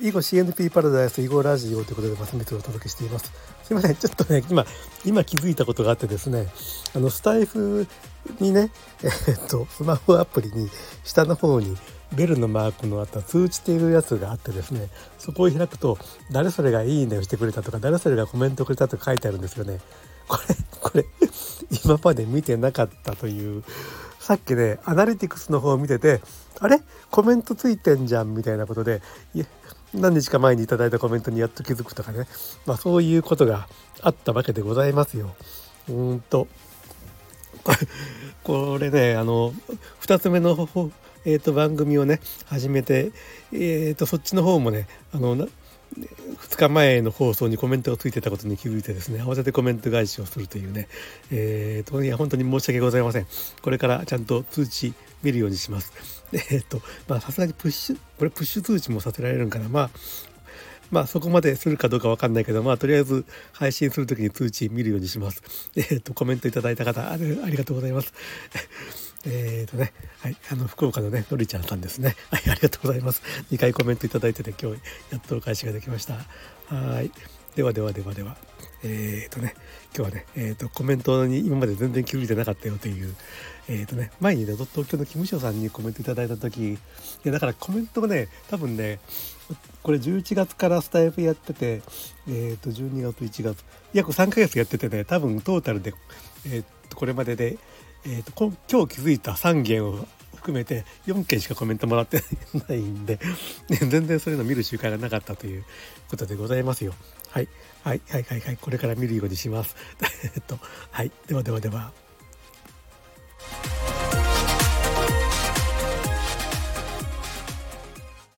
囲碁 CNP パラダイス囲碁ラジオということでまさみつをお届けしています。すいませんちょっとね今今気づいたことがあってですねあのスタイフにねえ、っとスマホアプリに下の方にベルのマークのあった通知っていうやつがあってですねそこを開くと誰それがいいねをしてくれたとか誰それがコメントくれたとか書いてあるんですよね。これこれ今まで見てなかったというさっきねアナリティクスの方を見ててあれ？コメントついてんじゃんみたいなことで何日か前に頂いたコメントにやっと気づくとかね、まあ、そういうことがあったわけでございますよ。うんと。これねあの2つ目の、えーと、番組をね始めて、えーと、そっちの方もねあの2日前の放送にコメントがついてたことに気づいてですね慌ててコメント返しをするというねえーといや本当に申し訳ございませんこれからちゃんと通知見るようにします。えっとまあさすがにプッシュこれプッシュ通知もさせられるんかなまあまあそこまでするかどうかわかんないけどまあとりあえず配信する時に通知見るようにします。えっとコメントいただいた方ありがとうございます。えっ、とね、はい、あの福岡のねのりちゃんさんですね。はい、ありがとうございます。2回コメントいただいてて今日やっとお返しができました。はい。ではではではでは。えっ、ー、とね、今日はね、えっ、ー、と、コメントに今まで全然気づいてなかったよという、えっ、ー、とね、前にね、東京の事務所さんにコメントいただいた時、いや、だからコメントがね、多分ね、これ11月からスタイフやってて、えっ、と、12月、1月、約3ヶ月やっててね、多分トータルで、えっ、と、これまでで、えっ、と、今日気づいた3件を含めて4件しかコメントもらってないんで、ね、全然そういうの見る習慣がなかったということでございますよ。はい。はい、はい、はい、はい。これから見るようにします。えっと、はい。ではではでは。